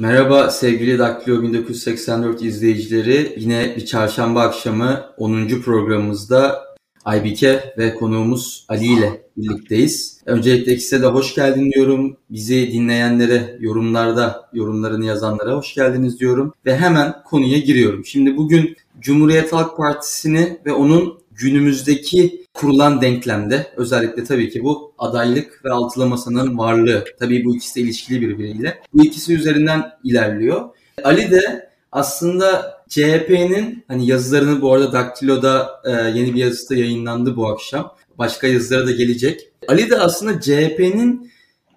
Merhaba sevgili Daktilo 1984 izleyicileri. Yine bir çarşamba akşamı 10. programımızda Aybike ve konuğumuz Ali ile birlikteyiz. Öncelikle ikisine de hoş geldin diyorum. Bizi dinleyenlere, yorumlarda yorumlarını yazanlara hoş geldiniz diyorum. Ve hemen konuya giriyorum. Şimdi bugün Cumhuriyet Halk Partisi'ni ve onun günümüzdeki kurulan denklemde özellikle tabii ki bu adaylık ve altılı masanın varlığı. Tabii bu ikisi de ilişkili birbiriyle. Bu ikisi üzerinden ilerliyor. Ali de aslında CHP'nin hani yazılarını bu arada Daktilo'da e, yeni bir yazısı da yayınlandı bu akşam. Başka yazılara da gelecek. Ali de aslında CHP'nin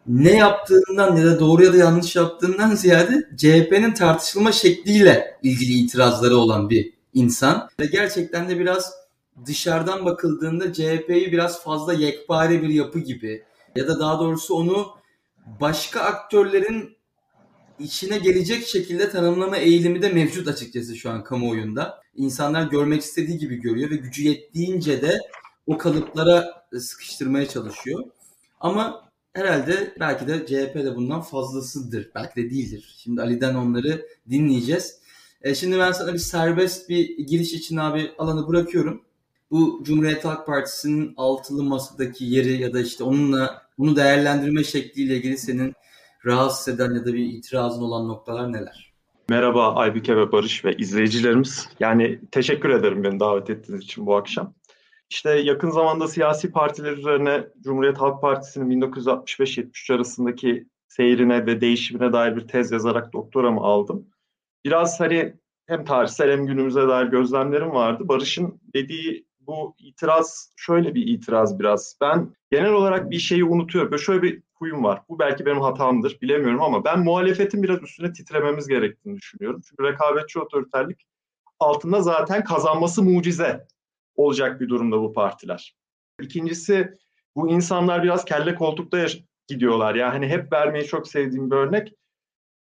ne yaptığından ya da doğru ya da yanlış yaptığından ziyade CHP'nin tartışılma şekliyle ilgili itirazları olan bir insan. Ve gerçekten de biraz dışarıdan bakıldığında CHP'yi biraz fazla yekpare bir yapı gibi ya da daha doğrusu onu başka aktörlerin içine gelecek şekilde tanımlama eğilimi de mevcut açıkçası şu an kamuoyunda. İnsanlar görmek istediği gibi görüyor ve gücü yettiğince de o kalıplara sıkıştırmaya çalışıyor. Ama herhalde belki de CHP de bundan fazlasıdır. Belki de değildir. Şimdi Ali'den onları dinleyeceğiz. E şimdi ben sana bir serbest bir giriş için abi alanı bırakıyorum bu Cumhuriyet Halk Partisi'nin altılı masadaki yeri ya da işte onunla bunu değerlendirme şekliyle ilgili senin rahatsız eden ya da bir itirazın olan noktalar neler? Merhaba Aybüke ve Barış ve izleyicilerimiz. Yani teşekkür ederim beni davet ettiğiniz için bu akşam. İşte yakın zamanda siyasi partiler üzerine Cumhuriyet Halk Partisi'nin 1965-73 arasındaki seyrine ve değişimine dair bir tez yazarak doktoramı aldım. Biraz hani hem tarihsel hem günümüze dair gözlemlerim vardı. Barış'ın dediği bu itiraz şöyle bir itiraz biraz. Ben genel olarak bir şeyi unutuyorum. Böyle şöyle bir huyum var. Bu belki benim hatamdır bilemiyorum ama ben muhalefetin biraz üstüne titrememiz gerektiğini düşünüyorum. Çünkü rekabetçi otoriterlik altında zaten kazanması mucize olacak bir durumda bu partiler. İkincisi bu insanlar biraz kelle koltukta gidiyorlar. Yani hep vermeyi çok sevdiğim bir örnek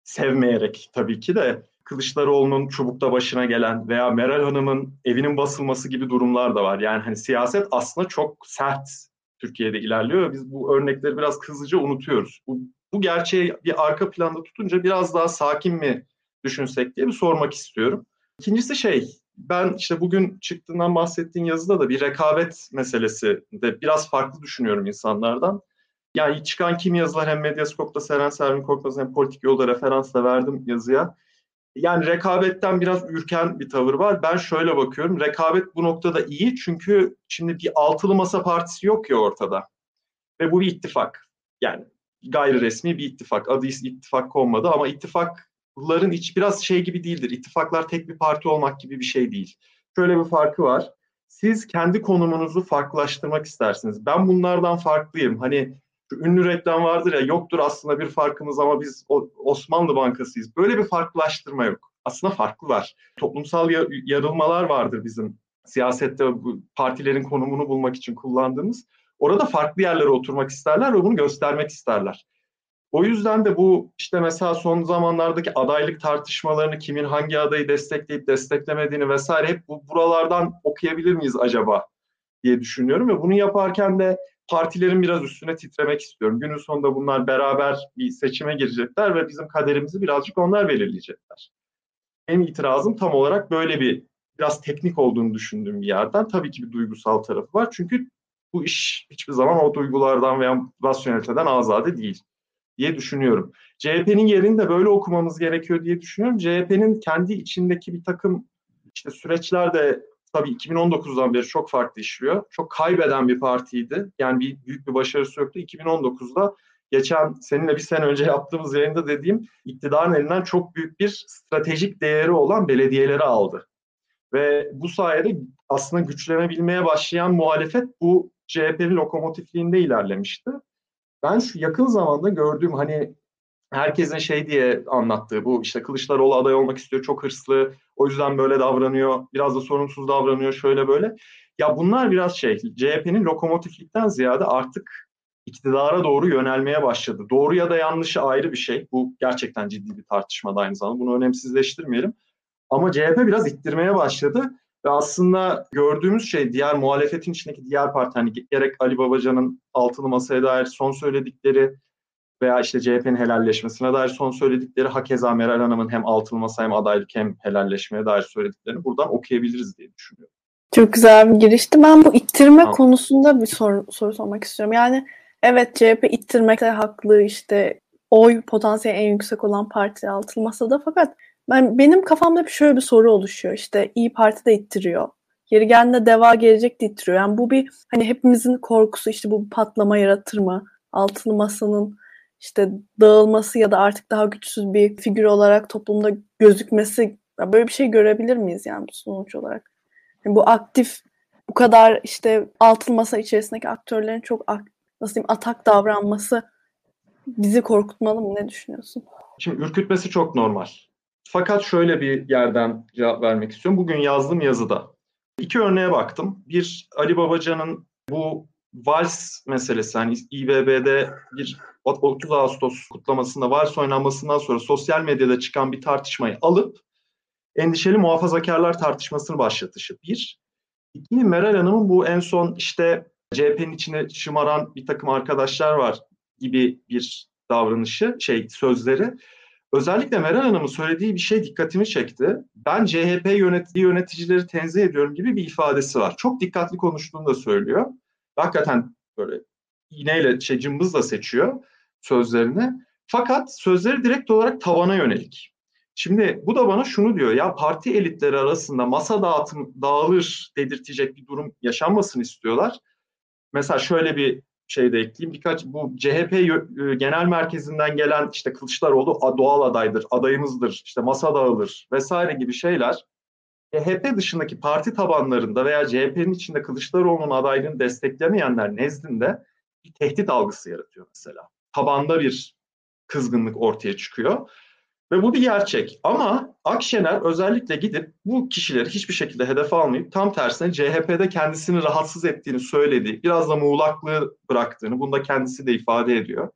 sevmeyerek tabii ki de Kılıçdaroğlu'nun çubukta başına gelen veya Meral Hanım'ın evinin basılması gibi durumlar da var. Yani hani siyaset aslında çok sert Türkiye'de ilerliyor. Biz bu örnekleri biraz hızlıca unutuyoruz. Bu, bu gerçeği bir arka planda tutunca biraz daha sakin mi düşünsek diye bir sormak istiyorum. İkincisi şey, ben işte bugün çıktığından bahsettiğin yazıda da bir rekabet meselesi de biraz farklı düşünüyorum insanlardan. Yani çıkan kim yazılar hem Medyascope'da Seren Servin Korkmaz hem Politik Yolda referans da verdim yazıya yani rekabetten biraz ürken bir tavır var. Ben şöyle bakıyorum. Rekabet bu noktada iyi çünkü şimdi bir altılı masa partisi yok ya ortada. Ve bu bir ittifak. Yani gayri resmi bir ittifak. Adı ittifak konmadı ama ittifakların hiç biraz şey gibi değildir. İttifaklar tek bir parti olmak gibi bir şey değil. Şöyle bir farkı var. Siz kendi konumunuzu farklılaştırmak istersiniz. Ben bunlardan farklıyım. Hani şu ünlü reklam vardır ya yoktur aslında bir farkımız ama biz Osmanlı Bankasıyız. Böyle bir farklılaştırma yok. Aslında farklı var. Toplumsal yarılmalar vardır bizim siyasette partilerin konumunu bulmak için kullandığımız. Orada farklı yerlere oturmak isterler ve bunu göstermek isterler. O yüzden de bu işte mesela son zamanlardaki adaylık tartışmalarını kimin hangi adayı destekleyip desteklemediğini vesaire hep bu buralardan okuyabilir miyiz acaba diye düşünüyorum ve bunu yaparken de partilerin biraz üstüne titremek istiyorum. Günün sonunda bunlar beraber bir seçime girecekler ve bizim kaderimizi birazcık onlar belirleyecekler. Benim itirazım tam olarak böyle bir biraz teknik olduğunu düşündüğüm bir yerden. Tabii ki bir duygusal tarafı var. Çünkü bu iş hiçbir zaman o duygulardan veya rasyoneliteden azade değil diye düşünüyorum. CHP'nin yerini de böyle okumamız gerekiyor diye düşünüyorum. CHP'nin kendi içindeki bir takım işte süreçler tabii 2019'dan beri çok farklı işliyor. Çok kaybeden bir partiydi. Yani bir büyük bir başarısı yoktu. 2019'da geçen seninle bir sene önce yaptığımız yayında dediğim iktidarın elinden çok büyük bir stratejik değeri olan belediyeleri aldı. Ve bu sayede aslında güçlenebilmeye başlayan muhalefet bu CHP'nin lokomotifliğinde ilerlemişti. Ben şu yakın zamanda gördüğüm hani herkesin şey diye anlattığı bu işte Kılıçdaroğlu aday olmak istiyor çok hırslı o yüzden böyle davranıyor biraz da sorumsuz davranıyor şöyle böyle. Ya bunlar biraz şey CHP'nin lokomotiflikten ziyade artık iktidara doğru yönelmeye başladı. Doğru ya da yanlışı ayrı bir şey. Bu gerçekten ciddi bir tartışma aynı zamanda. Bunu önemsizleştirmeyelim. Ama CHP biraz ittirmeye başladı. Ve aslında gördüğümüz şey diğer muhalefetin içindeki diğer parti hani gerek Ali Babacan'ın altılı masaya dair son söyledikleri veya işte CHP'nin helalleşmesine dair son söyledikleri hakeza Meral Hanım'ın hem altılı masa hem adaylık hem helalleşmeye dair söylediklerini buradan okuyabiliriz diye düşünüyorum. Çok güzel bir girişti. Ben bu ittirme tamam. konusunda bir soru, soru sormak istiyorum. Yani evet CHP ittirmekte haklı işte oy potansiyeli en yüksek olan parti altılı masada fakat ben benim kafamda bir şöyle bir soru oluşuyor. İşte İyi Parti de ittiriyor. Yeri geldiğinde deva gelecek de ittiriyor. Yani bu bir hani hepimizin korkusu işte bu patlama yaratır mı? Altılı masanın işte dağılması ya da artık daha güçsüz bir figür olarak toplumda gözükmesi böyle bir şey görebilir miyiz yani sonuç olarak? Yani bu aktif bu kadar işte altın masa içerisindeki aktörlerin çok nasıl diyeyim atak davranması bizi korkutmalı mı? Ne düşünüyorsun? Şimdi ürkütmesi çok normal. Fakat şöyle bir yerden cevap vermek istiyorum. Bugün yazdım yazıda. İki örneğe baktım. Bir Ali Babacan'ın bu vals meselesi hani İBB'de bir 30 Ağustos kutlamasında vals oynanmasından sonra sosyal medyada çıkan bir tartışmayı alıp endişeli muhafazakarlar tartışmasını başlatışı bir. İki, Meral Hanım'ın bu en son işte CHP'nin içine şımaran bir takım arkadaşlar var gibi bir davranışı, şey sözleri. Özellikle Meral Hanım'ın söylediği bir şey dikkatimi çekti. Ben CHP yönettiği yöneticileri tenzih ediyorum gibi bir ifadesi var. Çok dikkatli konuştuğunu da söylüyor. Hakikaten böyle iğneyle, şey, cımbızla seçiyor sözlerini. Fakat sözleri direkt olarak tavana yönelik. Şimdi bu da bana şunu diyor ya parti elitleri arasında masa dağıtım dağılır dedirtecek bir durum yaşanmasını istiyorlar. Mesela şöyle bir şey de ekleyeyim. Birkaç bu CHP e, genel merkezinden gelen işte Kılıçdaroğlu doğal adaydır, adayımızdır, işte masa dağılır vesaire gibi şeyler CHP dışındaki parti tabanlarında veya CHP'nin içinde Kılıçdaroğlu'nun adaylığını desteklemeyenler nezdinde bir tehdit algısı yaratıyor mesela. Tabanda bir kızgınlık ortaya çıkıyor. Ve bu bir gerçek. Ama Akşener özellikle gidip bu kişileri hiçbir şekilde hedef almayıp tam tersine CHP'de kendisini rahatsız ettiğini söylediği, biraz da muğlaklığı bıraktığını, bunu da kendisi de ifade ediyor.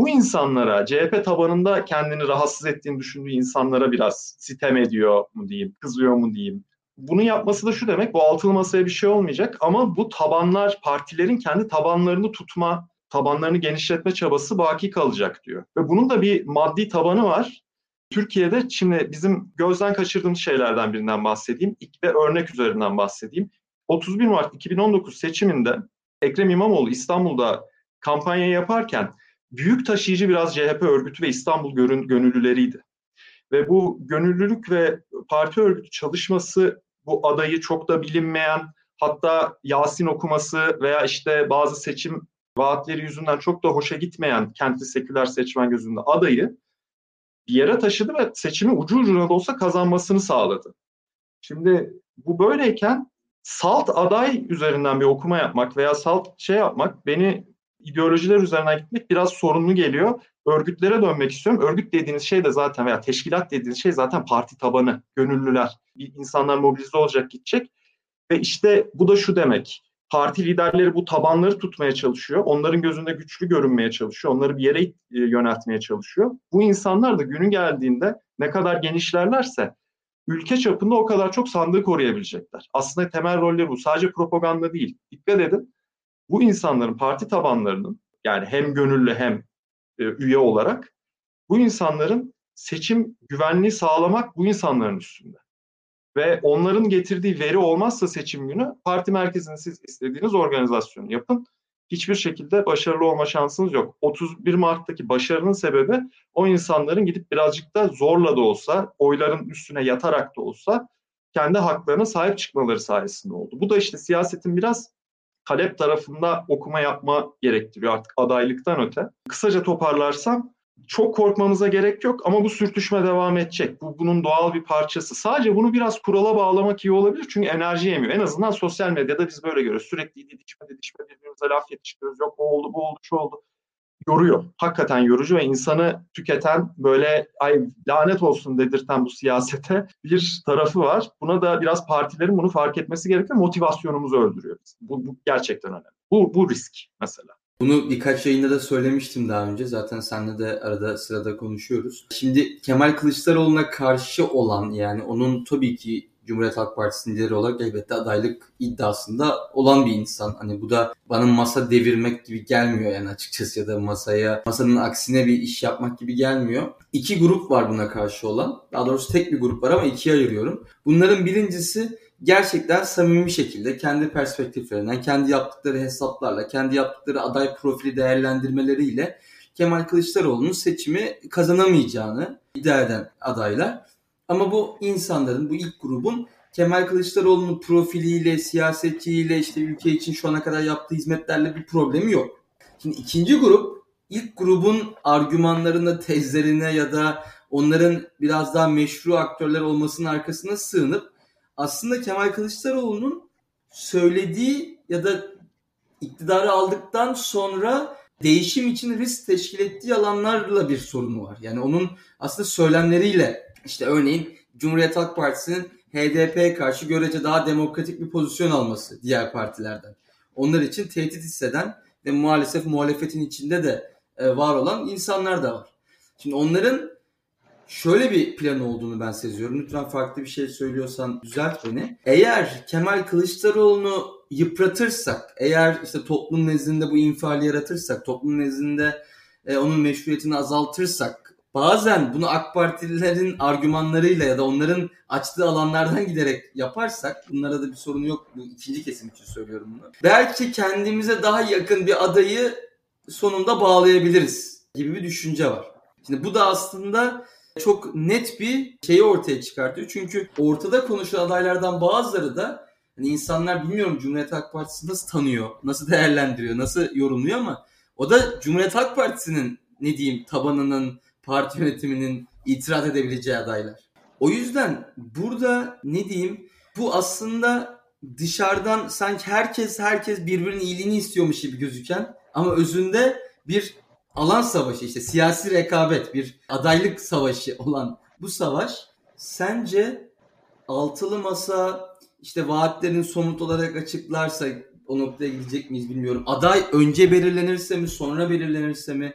Bu insanlara, CHP tabanında kendini rahatsız ettiğini düşündüğü insanlara biraz sitem ediyor mu diyeyim, kızıyor mu diyeyim. Bunu yapması da şu demek, bu altılı masaya bir şey olmayacak ama bu tabanlar, partilerin kendi tabanlarını tutma, tabanlarını genişletme çabası baki kalacak diyor. Ve bunun da bir maddi tabanı var. Türkiye'de şimdi bizim gözden kaçırdığımız şeylerden birinden bahsedeyim ve örnek üzerinden bahsedeyim. 31 Mart 2019 seçiminde Ekrem İmamoğlu İstanbul'da kampanya yaparken büyük taşıyıcı biraz CHP örgütü ve İstanbul gönüllüleriydi. Ve bu gönüllülük ve parti örgütü çalışması bu adayı çok da bilinmeyen hatta Yasin okuması veya işte bazı seçim vaatleri yüzünden çok da hoşa gitmeyen kentli seküler seçmen gözünde adayı bir yere taşıdı ve seçimi ucu ucuna da olsa kazanmasını sağladı. Şimdi bu böyleyken salt aday üzerinden bir okuma yapmak veya salt şey yapmak beni ideolojiler üzerinden gitmek biraz sorunlu geliyor. Örgütlere dönmek istiyorum. Örgüt dediğiniz şey de zaten veya teşkilat dediğiniz şey zaten parti tabanı, gönüllüler. İnsanlar mobilize olacak, gidecek. Ve işte bu da şu demek parti liderleri bu tabanları tutmaya çalışıyor. Onların gözünde güçlü görünmeye çalışıyor. Onları bir yere e, yöneltmeye çalışıyor. Bu insanlar da günü geldiğinde ne kadar genişlerlerse ülke çapında o kadar çok sandığı koruyabilecekler. Aslında temel rolleri bu. Sadece propaganda değil. Dikkat edin. Bu insanların parti tabanlarının yani hem gönüllü hem e, üye olarak bu insanların seçim güvenliği sağlamak bu insanların üstünde ve onların getirdiği veri olmazsa seçim günü parti merkezini siz istediğiniz organizasyonu yapın. Hiçbir şekilde başarılı olma şansınız yok. 31 Mart'taki başarının sebebi o insanların gidip birazcık da zorla da olsa, oyların üstüne yatarak da olsa kendi haklarına sahip çıkmaları sayesinde oldu. Bu da işte siyasetin biraz talep tarafında okuma yapma gerektiriyor artık adaylıktan öte. Kısaca toparlarsam çok korkmamıza gerek yok ama bu sürtüşme devam edecek. Bu bunun doğal bir parçası. Sadece bunu biraz kurala bağlamak iyi olabilir çünkü enerji yemiyor. En azından sosyal medyada biz böyle görüyoruz. Sürekli didişme didişme birbirimize laf yetiştiriyoruz. Yok o oldu bu oldu şu oldu. Yoruyor. Hakikaten yorucu ve insanı tüketen böyle ay lanet olsun dedirten bu siyasete bir tarafı var. Buna da biraz partilerin bunu fark etmesi gerekiyor. Motivasyonumuzu öldürüyor. Bu, bu gerçekten önemli. Bu, bu risk mesela. Bunu birkaç yayında da söylemiştim daha önce. Zaten seninle de arada sırada konuşuyoruz. Şimdi Kemal Kılıçdaroğlu'na karşı olan yani onun tabii ki Cumhuriyet Halk Partisi'nin lideri olarak elbette adaylık iddiasında olan bir insan. Hani bu da bana masa devirmek gibi gelmiyor yani açıkçası ya da masaya masanın aksine bir iş yapmak gibi gelmiyor. İki grup var buna karşı olan. Daha doğrusu tek bir grup var ama ikiye ayırıyorum. Bunların birincisi gerçekten samimi şekilde kendi perspektiflerinden, kendi yaptıkları hesaplarla, kendi yaptıkları aday profili değerlendirmeleriyle Kemal Kılıçdaroğlu'nun seçimi kazanamayacağını iddia eden adaylar. Ama bu insanların, bu ilk grubun Kemal Kılıçdaroğlu'nun profiliyle, siyasetçiyle, işte ülke için şu ana kadar yaptığı hizmetlerle bir problemi yok. Şimdi ikinci grup, ilk grubun argümanlarına, tezlerine ya da onların biraz daha meşru aktörler olmasının arkasına sığınıp aslında Kemal Kılıçdaroğlu'nun söylediği ya da iktidarı aldıktan sonra değişim için risk teşkil ettiği alanlarla bir sorunu var. Yani onun aslında söylemleriyle işte örneğin Cumhuriyet Halk Partisi'nin HDP'ye karşı görece daha demokratik bir pozisyon alması diğer partilerden. Onlar için tehdit hisseden ve maalesef muhalefetin içinde de e, var olan insanlar da var. Şimdi onların şöyle bir plan olduğunu ben seziyorum. Lütfen farklı bir şey söylüyorsan düzelt beni. Eğer Kemal Kılıçdaroğlu'nu yıpratırsak, eğer işte toplum nezdinde bu infiali yaratırsak, toplum nezdinde e, onun meşruiyetini azaltırsak, bazen bunu AK Partililerin argümanlarıyla ya da onların açtığı alanlardan giderek yaparsak, bunlara da bir sorun yok, bu ikinci kesim için söylüyorum bunu. Belki kendimize daha yakın bir adayı sonunda bağlayabiliriz gibi bir düşünce var. Şimdi bu da aslında çok net bir şeyi ortaya çıkartıyor. Çünkü ortada konuşulan adaylardan bazıları da hani insanlar bilmiyorum Cumhuriyet Halk Partisi nasıl tanıyor, nasıl değerlendiriyor, nasıl yorumluyor ama o da Cumhuriyet Halk Partisi'nin ne diyeyim tabanının, parti yönetiminin itiraz edebileceği adaylar. O yüzden burada ne diyeyim bu aslında dışarıdan sanki herkes herkes birbirinin iyiliğini istiyormuş gibi gözüken ama özünde bir alan savaşı işte siyasi rekabet bir adaylık savaşı olan bu savaş sence altılı masa işte vaatlerin somut olarak açıklarsa o noktaya gidecek miyiz bilmiyorum. Aday önce belirlenirse mi sonra belirlenirse mi?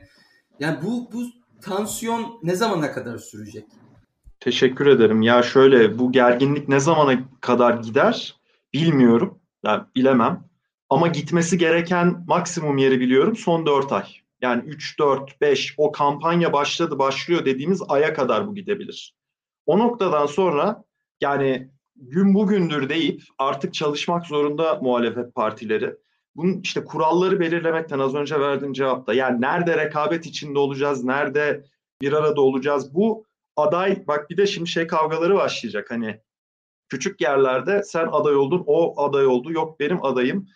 Yani bu bu tansiyon ne zamana kadar sürecek? Teşekkür ederim. Ya şöyle bu gerginlik ne zamana kadar gider bilmiyorum. Yani bilemem. Ama gitmesi gereken maksimum yeri biliyorum son 4 ay. Yani 3, 4, 5 o kampanya başladı başlıyor dediğimiz aya kadar bu gidebilir. O noktadan sonra yani gün bugündür deyip artık çalışmak zorunda muhalefet partileri. Bunun işte kuralları belirlemekten az önce verdiğim cevapta yani nerede rekabet içinde olacağız, nerede bir arada olacağız. Bu aday bak bir de şimdi şey kavgaları başlayacak hani küçük yerlerde sen aday oldun o aday oldu yok benim adayım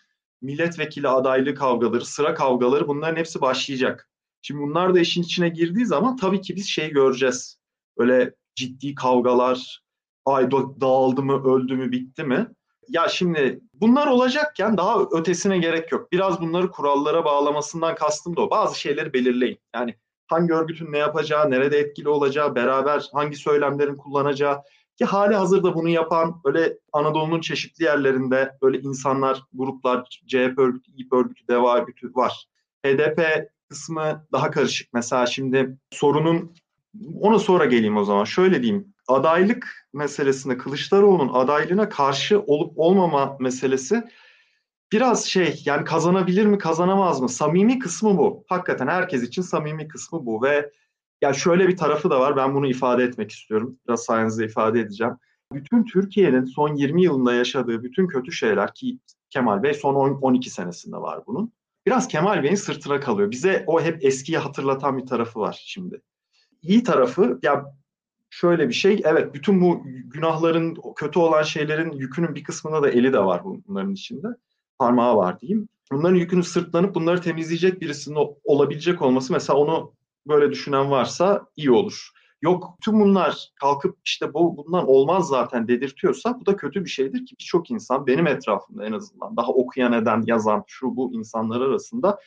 milletvekili adaylığı kavgaları, sıra kavgaları bunların hepsi başlayacak. Şimdi bunlar da işin içine girdiği zaman tabii ki biz şey göreceğiz. Böyle ciddi kavgalar, ay dağıldı mı, öldü mü, bitti mi? Ya şimdi bunlar olacakken daha ötesine gerek yok. Biraz bunları kurallara bağlamasından kastım da o. Bazı şeyleri belirleyin. Yani hangi örgütün ne yapacağı, nerede etkili olacağı, beraber hangi söylemlerin kullanacağı ki hali hazırda bunu yapan böyle Anadolu'nun çeşitli yerlerinde böyle insanlar, gruplar, CHP örgütü, İYİP örgütü, DEVA örgütü var. HDP kısmı daha karışık. Mesela şimdi sorunun ona sonra geleyim o zaman. Şöyle diyeyim. Adaylık meselesinde Kılıçdaroğlu'nun adaylığına karşı olup olmama meselesi biraz şey yani kazanabilir mi kazanamaz mı? Samimi kısmı bu. Hakikaten herkes için samimi kısmı bu ve ya şöyle bir tarafı da var. Ben bunu ifade etmek istiyorum. Biraz sayenizde ifade edeceğim. Bütün Türkiye'nin son 20 yılında yaşadığı bütün kötü şeyler ki Kemal Bey son 10, 12 senesinde var bunun. Biraz Kemal Bey'in sırtına kalıyor. Bize o hep eskiyi hatırlatan bir tarafı var şimdi. İyi tarafı ya şöyle bir şey. Evet bütün bu günahların, kötü olan şeylerin yükünün bir kısmında da eli de var bunların içinde. Parmağı var diyeyim. Bunların yükünü sırtlanıp bunları temizleyecek birisinin olabilecek olması mesela onu böyle düşünen varsa iyi olur. Yok tüm bunlar kalkıp işte bu bundan olmaz zaten dedirtiyorsa bu da kötü bir şeydir ki birçok insan benim etrafımda en azından daha okuyan eden yazan şu bu insanlar arasında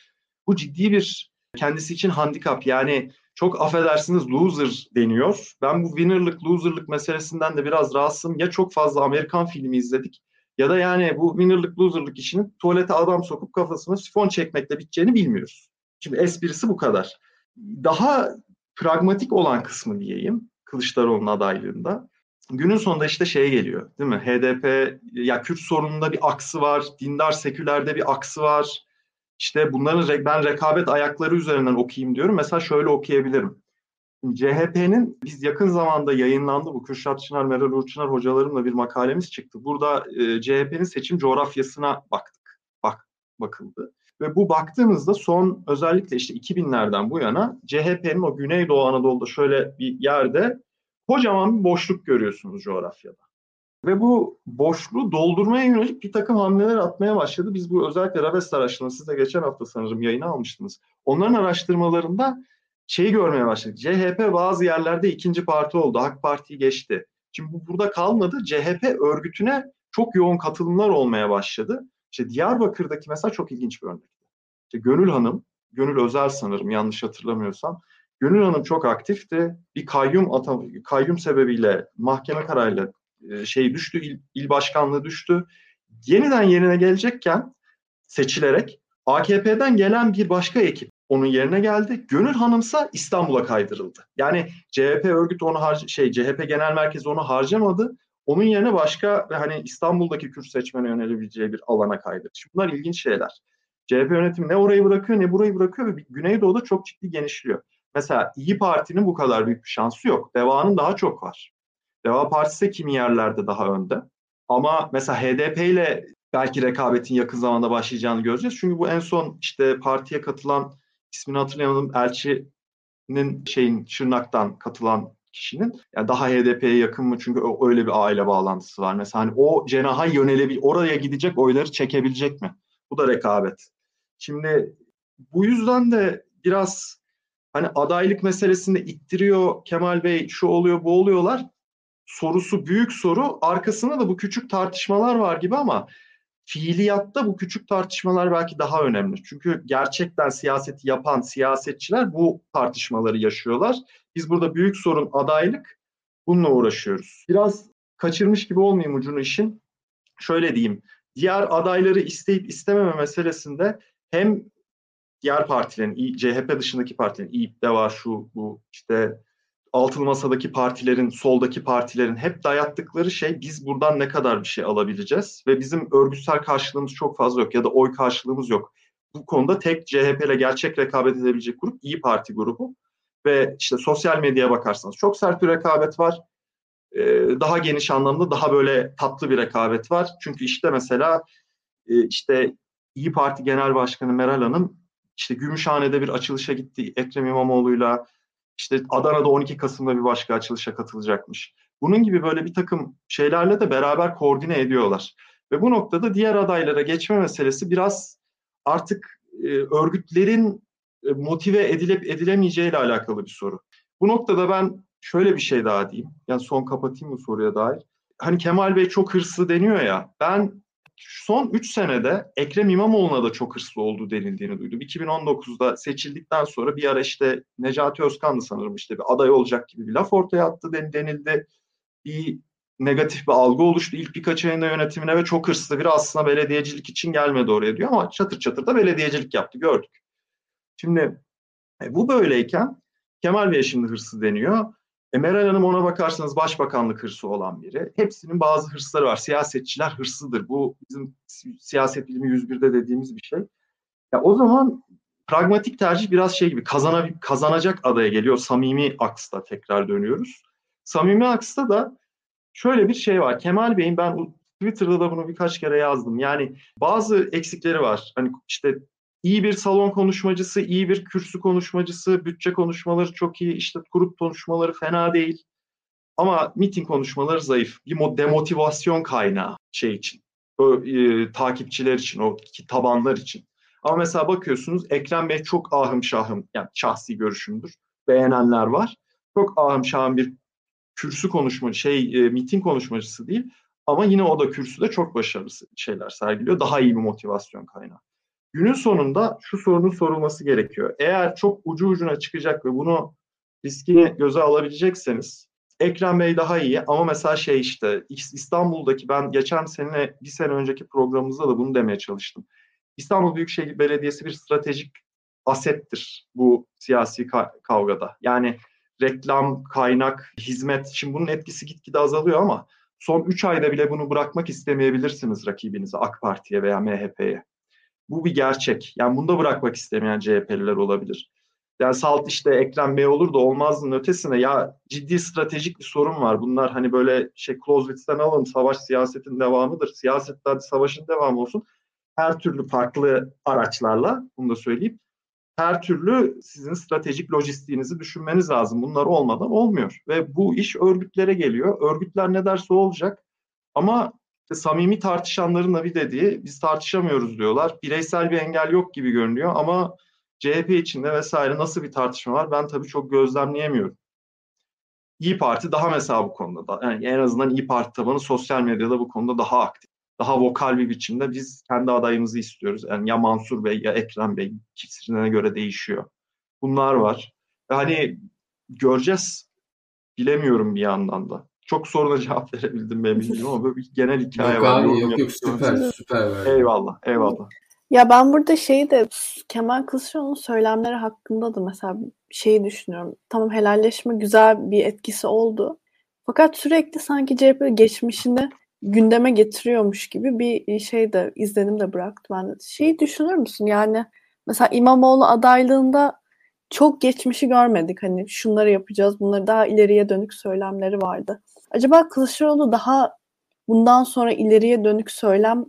bu ciddi bir kendisi için handikap yani çok affedersiniz loser deniyor. Ben bu winner'lık loser'lık meselesinden de biraz rahatsızım. Ya çok fazla Amerikan filmi izledik ya da yani bu winner'lık loser'lık işinin tuvalete adam sokup kafasına sifon çekmekle biteceğini bilmiyoruz. Şimdi esprisi bu kadar daha pragmatik olan kısmı diyeyim Kılıçdaroğlu'nun adaylığında. günün sonunda işte şeye geliyor değil mi? HDP ya Kürt sorununda bir aksı var, dindar sekülerde bir aksı var. İşte bunların ben rekabet ayakları üzerinden okuyayım diyorum. Mesela şöyle okuyabilirim. CHP'nin biz yakın zamanda yayınlandı bu Kürşat Çınar, Meral Urçınar hocalarımla bir makalemiz çıktı. Burada e, CHP'nin seçim coğrafyasına baktık. Bak bakıldı. Ve bu baktığımızda son özellikle işte 2000'lerden bu yana CHP'nin o Güneydoğu Anadolu'da şöyle bir yerde kocaman bir boşluk görüyorsunuz coğrafyada. Ve bu boşluğu doldurmaya yönelik bir takım hamleler atmaya başladı. Biz bu özellikle Raves araştırması, siz geçen hafta sanırım yayına almıştınız. Onların araştırmalarında şeyi görmeye başladık. CHP bazı yerlerde ikinci parti oldu. AK Parti'yi geçti. Şimdi bu burada kalmadı. CHP örgütüne çok yoğun katılımlar olmaya başladı. İşte Diyarbakır'daki mesela çok ilginç bir örnek. İşte Gönül Hanım, Gönül Özel sanırım yanlış hatırlamıyorsam. Gönül Hanım çok aktifti. Bir kayyum atam kayyum sebebiyle mahkeme kararıyla şey düştü, il, il başkanlığı düştü. Yeniden yerine gelecekken seçilerek AKP'den gelen bir başka ekip onun yerine geldi. Gönül Hanımsa İstanbul'a kaydırıldı. Yani CHP örgütü onu har şey CHP genel merkezi onu harcamadı. Onun yerine başka ve hani İstanbul'daki Kürt seçmene yönelebileceği bir alana kaydırdı. Şimdi bunlar ilginç şeyler. CHP yönetimi ne orayı bırakıyor ne burayı bırakıyor ve Güneydoğu'da çok ciddi genişliyor. Mesela İyi Parti'nin bu kadar büyük bir şansı yok. Deva'nın daha çok var. Deva Partisi kimi yerlerde daha önde. Ama mesela HDP ile belki rekabetin yakın zamanda başlayacağını göreceğiz. Çünkü bu en son işte partiye katılan ismini hatırlayamadım elçinin şeyin Şırnak'tan katılan kişinin yani daha HDP'ye yakın mı çünkü öyle bir aile bağlantısı var. Mesela hani o cenaha yönelebil oraya gidecek oyları çekebilecek mi? Bu da rekabet. Şimdi bu yüzden de biraz hani adaylık meselesinde ittiriyor Kemal Bey şu oluyor bu oluyorlar sorusu büyük soru. Arkasında da bu küçük tartışmalar var gibi ama fiiliyatta bu küçük tartışmalar belki daha önemli. Çünkü gerçekten siyaseti yapan siyasetçiler bu tartışmaları yaşıyorlar. Biz burada büyük sorun adaylık. Bununla uğraşıyoruz. Biraz kaçırmış gibi olmayayım ucunu işin. Şöyle diyeyim. Diğer adayları isteyip istememe meselesinde hem diğer partilerin, CHP dışındaki partilerin, İİP de var şu bu işte altılı masadaki partilerin, soldaki partilerin hep dayattıkları şey biz buradan ne kadar bir şey alabileceğiz ve bizim örgütsel karşılığımız çok fazla yok ya da oy karşılığımız yok. Bu konuda tek CHP ile gerçek rekabet edebilecek grup İyi Parti grubu ve işte sosyal medyaya bakarsanız çok sert bir rekabet var. Ee, daha geniş anlamda daha böyle tatlı bir rekabet var. Çünkü işte mesela e, işte İyi Parti Genel Başkanı Meral Hanım işte Gümüşhane'de bir açılışa gitti Ekrem İmamoğlu'yla işte Adana'da 12 Kasım'da bir başka açılışa katılacakmış. Bunun gibi böyle bir takım şeylerle de beraber koordine ediyorlar. Ve bu noktada diğer adaylara geçme meselesi biraz artık e, örgütlerin e, motive edilip edilemeyeceği ile alakalı bir soru. Bu noktada ben şöyle bir şey daha diyeyim. Yani son kapatayım bu soruya dair. Hani Kemal Bey çok hırslı deniyor ya. Ben son 3 senede Ekrem İmamoğlu'na da çok hırslı olduğu denildiğini duydum. 2019'da seçildikten sonra bir ara işte Necati Özkan'dı sanırım işte bir aday olacak gibi bir laf ortaya attı denildi. Bir negatif bir algı oluştu ilk birkaç ayında yönetimine ve çok hırslı biri aslında belediyecilik için gelmedi oraya diyor ama çatır çatır da belediyecilik yaptı gördük. Şimdi e, bu böyleyken Kemal Bey şimdi hırsız deniyor. E Meral Hanım ona bakarsanız başbakanlık hırsı olan biri. Hepsinin bazı hırsları var. Siyasetçiler hırslıdır. Bu bizim siyaset bilimi 101'de dediğimiz bir şey. Ya o zaman pragmatik tercih biraz şey gibi kazana, kazanacak adaya geliyor. Samimi aksta tekrar dönüyoruz. Samimi aksta da şöyle bir şey var. Kemal Bey'in ben Twitter'da da bunu birkaç kere yazdım. Yani bazı eksikleri var. Hani işte iyi bir salon konuşmacısı, iyi bir kürsü konuşmacısı, bütçe konuşmaları çok iyi, işte grup konuşmaları fena değil. Ama miting konuşmaları zayıf. Bir demotivasyon kaynağı şey için. O, e, takipçiler için, o tabanlar için. Ama mesela bakıyorsunuz Ekrem Bey çok ahım şahım, yani şahsi görüşümdür. Beğenenler var. Çok ahım şahım bir kürsü konuşma, şey e, miting konuşmacısı değil. Ama yine o da kürsüde çok başarılı şeyler sergiliyor. Daha iyi bir motivasyon kaynağı günün sonunda şu sorunun sorulması gerekiyor. Eğer çok ucu ucuna çıkacak ve bunu riskini göze alabilecekseniz Ekrem Bey daha iyi ama mesela şey işte İstanbul'daki ben geçen sene bir sene önceki programımızda da bunu demeye çalıştım. İstanbul Büyükşehir Belediyesi bir stratejik asettir bu siyasi kavgada. Yani reklam, kaynak, hizmet. Şimdi bunun etkisi gitgide azalıyor ama son 3 ayda bile bunu bırakmak istemeyebilirsiniz rakibinize, AK Parti'ye veya MHP'ye. Bu bir gerçek. Yani bunu da bırakmak istemeyen CHP'liler olabilir. Yani salt işte Ekrem Bey olur da olmazın ötesine ya ciddi stratejik bir sorun var. Bunlar hani böyle şey Clausewitz'ten alalım savaş siyasetin devamıdır. Siyasette hadi savaşın devamı olsun. Her türlü farklı araçlarla bunu da söyleyeyim. Her türlü sizin stratejik lojistiğinizi düşünmeniz lazım. Bunlar olmadan olmuyor. Ve bu iş örgütlere geliyor. Örgütler ne derse olacak. Ama samimi tartışanların da bir dediği biz tartışamıyoruz diyorlar. Bireysel bir engel yok gibi görünüyor ama CHP içinde vesaire nasıl bir tartışma var ben tabii çok gözlemleyemiyorum. İyi Parti daha mesela bu konuda da yani en azından İyi Parti tabanı sosyal medyada bu konuda daha aktif. Daha vokal bir biçimde biz kendi adayımızı istiyoruz. Yani ya Mansur Bey ya Ekrem Bey kişilerine göre değişiyor. Bunlar var. Hani göreceğiz. Bilemiyorum bir yandan da. Çok soruna cevap verebildim ben bilmiyorum ama böyle bir genel hikaye yok var. Abi, yok yok süper süper. Eyvallah eyvallah. Ya ben burada şeyi de Kemal Kılıçdaroğlu'nun söylemleri hakkında da mesela şeyi düşünüyorum. Tamam helalleşme güzel bir etkisi oldu. Fakat sürekli sanki CHP geçmişini gündeme getiriyormuş gibi bir şey de izlenim de bıraktı bende. Şeyi düşünür müsün? Yani mesela İmamoğlu adaylığında çok geçmişi görmedik. Hani şunları yapacağız, bunları daha ileriye dönük söylemleri vardı. Acaba Kılıçdaroğlu daha bundan sonra ileriye dönük söylem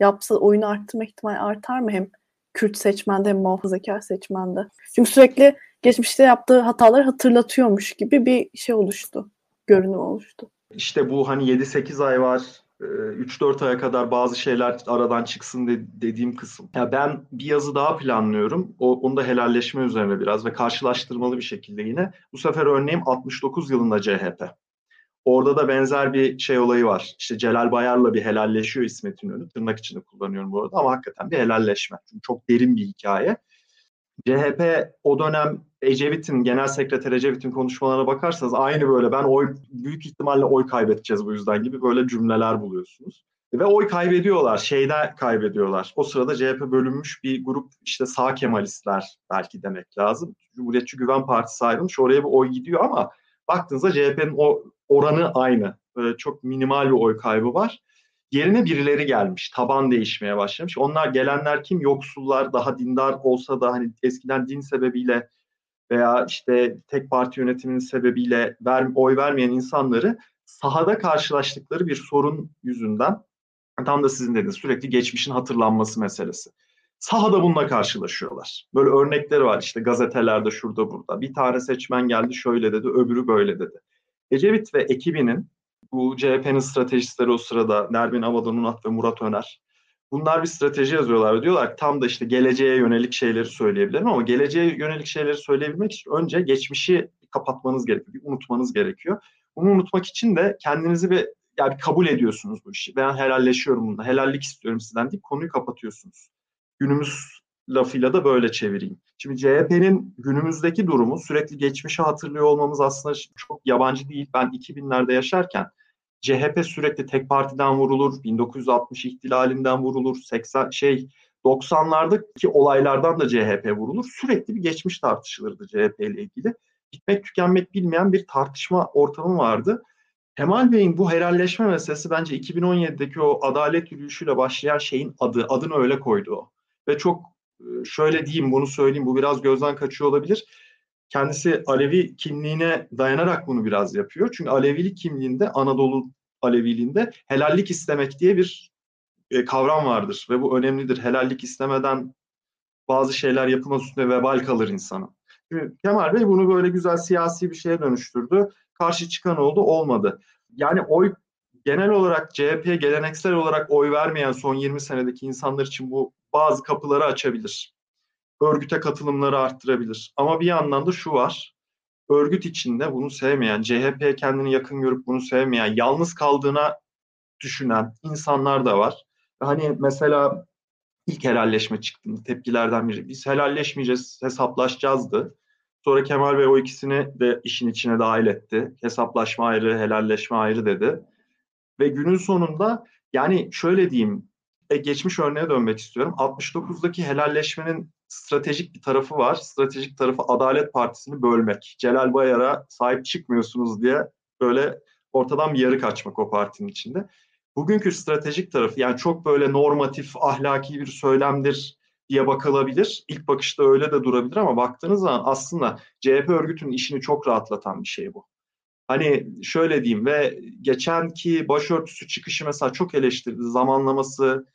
yapsa oyunu arttırma ihtimali artar mı hem Kürt seçmende hem muhafazakar seçmende? Çünkü sürekli geçmişte yaptığı hataları hatırlatıyormuş gibi bir şey oluştu. Görünüm oluştu. İşte bu hani 7-8 ay var 3-4 aya kadar bazı şeyler aradan çıksın de, dediğim kısım. Ya ben bir yazı daha planlıyorum. O, onu da helalleşme üzerine biraz ve karşılaştırmalı bir şekilde yine. Bu sefer örneğim 69 yılında CHP. Orada da benzer bir şey olayı var. İşte Celal Bayar'la bir helalleşiyor İsmet İnönü. Tırnak içinde kullanıyorum bu arada ama hakikaten bir helalleşme. Çünkü çok derin bir hikaye. CHP o dönem Ecevit'in, Genel Sekreter Ecevit'in konuşmalarına bakarsanız aynı böyle ben oy büyük ihtimalle oy kaybedeceğiz bu yüzden gibi böyle cümleler buluyorsunuz. Ve oy kaybediyorlar, şeyde kaybediyorlar. O sırada CHP bölünmüş bir grup işte sağ Kemalistler belki demek lazım. Cumhuriyetçi Güven Partisi ayrılmış, oraya bir oy gidiyor ama baktığınızda CHP'nin o oranı aynı. Böyle çok minimal bir oy kaybı var. Yerine birileri gelmiş. Taban değişmeye başlamış. Onlar gelenler kim? Yoksullar, daha dindar olsa da hani eskiden din sebebiyle veya işte tek parti yönetiminin sebebiyle ver, oy vermeyen insanları sahada karşılaştıkları bir sorun yüzünden tam da sizin dediğiniz sürekli geçmişin hatırlanması meselesi. Sahada bununla karşılaşıyorlar. Böyle örnekleri var işte gazetelerde şurada burada. Bir tane seçmen geldi şöyle dedi, öbürü böyle dedi. Ecevit ve ekibinin bu CHP'nin stratejistleri o sırada Nermin Avadan ve Murat Öner. Bunlar bir strateji yazıyorlar. Diyorlar ki tam da işte geleceğe yönelik şeyleri söyleyebilirim ama geleceğe yönelik şeyleri söyleyebilmek için önce geçmişi kapatmanız gerekiyor, bir unutmanız gerekiyor. Bunu unutmak için de kendinizi bir yani kabul ediyorsunuz bu işi. Ben helalleşiyorum bunda, helallik istiyorum sizden deyip konuyu kapatıyorsunuz. Günümüz lafıyla da böyle çevireyim. Şimdi CHP'nin günümüzdeki durumu sürekli geçmişi hatırlıyor olmamız aslında çok yabancı değil. Ben 2000'lerde yaşarken CHP sürekli tek partiden vurulur, 1960 ihtilalinden vurulur, 80 şey 90'lardaki olaylardan da CHP vurulur. Sürekli bir geçmiş tartışılırdı CHP ile ilgili. Bitmek tükenmek bilmeyen bir tartışma ortamı vardı. Kemal Bey'in bu helalleşme meselesi bence 2017'deki o adalet yürüyüşüyle başlayan şeyin adı, adını öyle koydu o. Ve çok şöyle diyeyim bunu söyleyeyim bu biraz gözden kaçıyor olabilir. Kendisi Alevi kimliğine dayanarak bunu biraz yapıyor. Çünkü Alevilik kimliğinde Anadolu Aleviliğinde helallik istemek diye bir e, kavram vardır ve bu önemlidir. Helallik istemeden bazı şeyler yapılmaz üstüne vebal kalır insana. Şimdi Kemal Bey bunu böyle güzel siyasi bir şeye dönüştürdü. Karşı çıkan oldu, olmadı. Yani oy genel olarak CHP geleneksel olarak oy vermeyen son 20 senedeki insanlar için bu bazı kapıları açabilir. Örgüte katılımları arttırabilir. Ama bir yandan da şu var. Örgüt içinde bunu sevmeyen, CHP kendini yakın görüp bunu sevmeyen, yalnız kaldığına düşünen insanlar da var. Hani mesela ilk helalleşme çıktığında tepkilerden biri biz helalleşmeyeceğiz, hesaplaşacağızdı. Sonra Kemal Bey o ikisini de işin içine dahil etti. Hesaplaşma ayrı, helalleşme ayrı dedi. Ve günün sonunda yani şöyle diyeyim e, geçmiş örneğe dönmek istiyorum. 69'daki helalleşmenin stratejik bir tarafı var. Stratejik tarafı Adalet Partisi'ni bölmek. Celal Bayar'a sahip çıkmıyorsunuz diye böyle ortadan bir yarı kaçmak o partinin içinde. Bugünkü stratejik tarafı yani çok böyle normatif, ahlaki bir söylemdir diye bakılabilir. İlk bakışta öyle de durabilir ama baktığınız zaman aslında CHP örgütünün işini çok rahatlatan bir şey bu. Hani şöyle diyeyim ve geçenki başörtüsü çıkışı mesela çok eleştirildi. Zamanlaması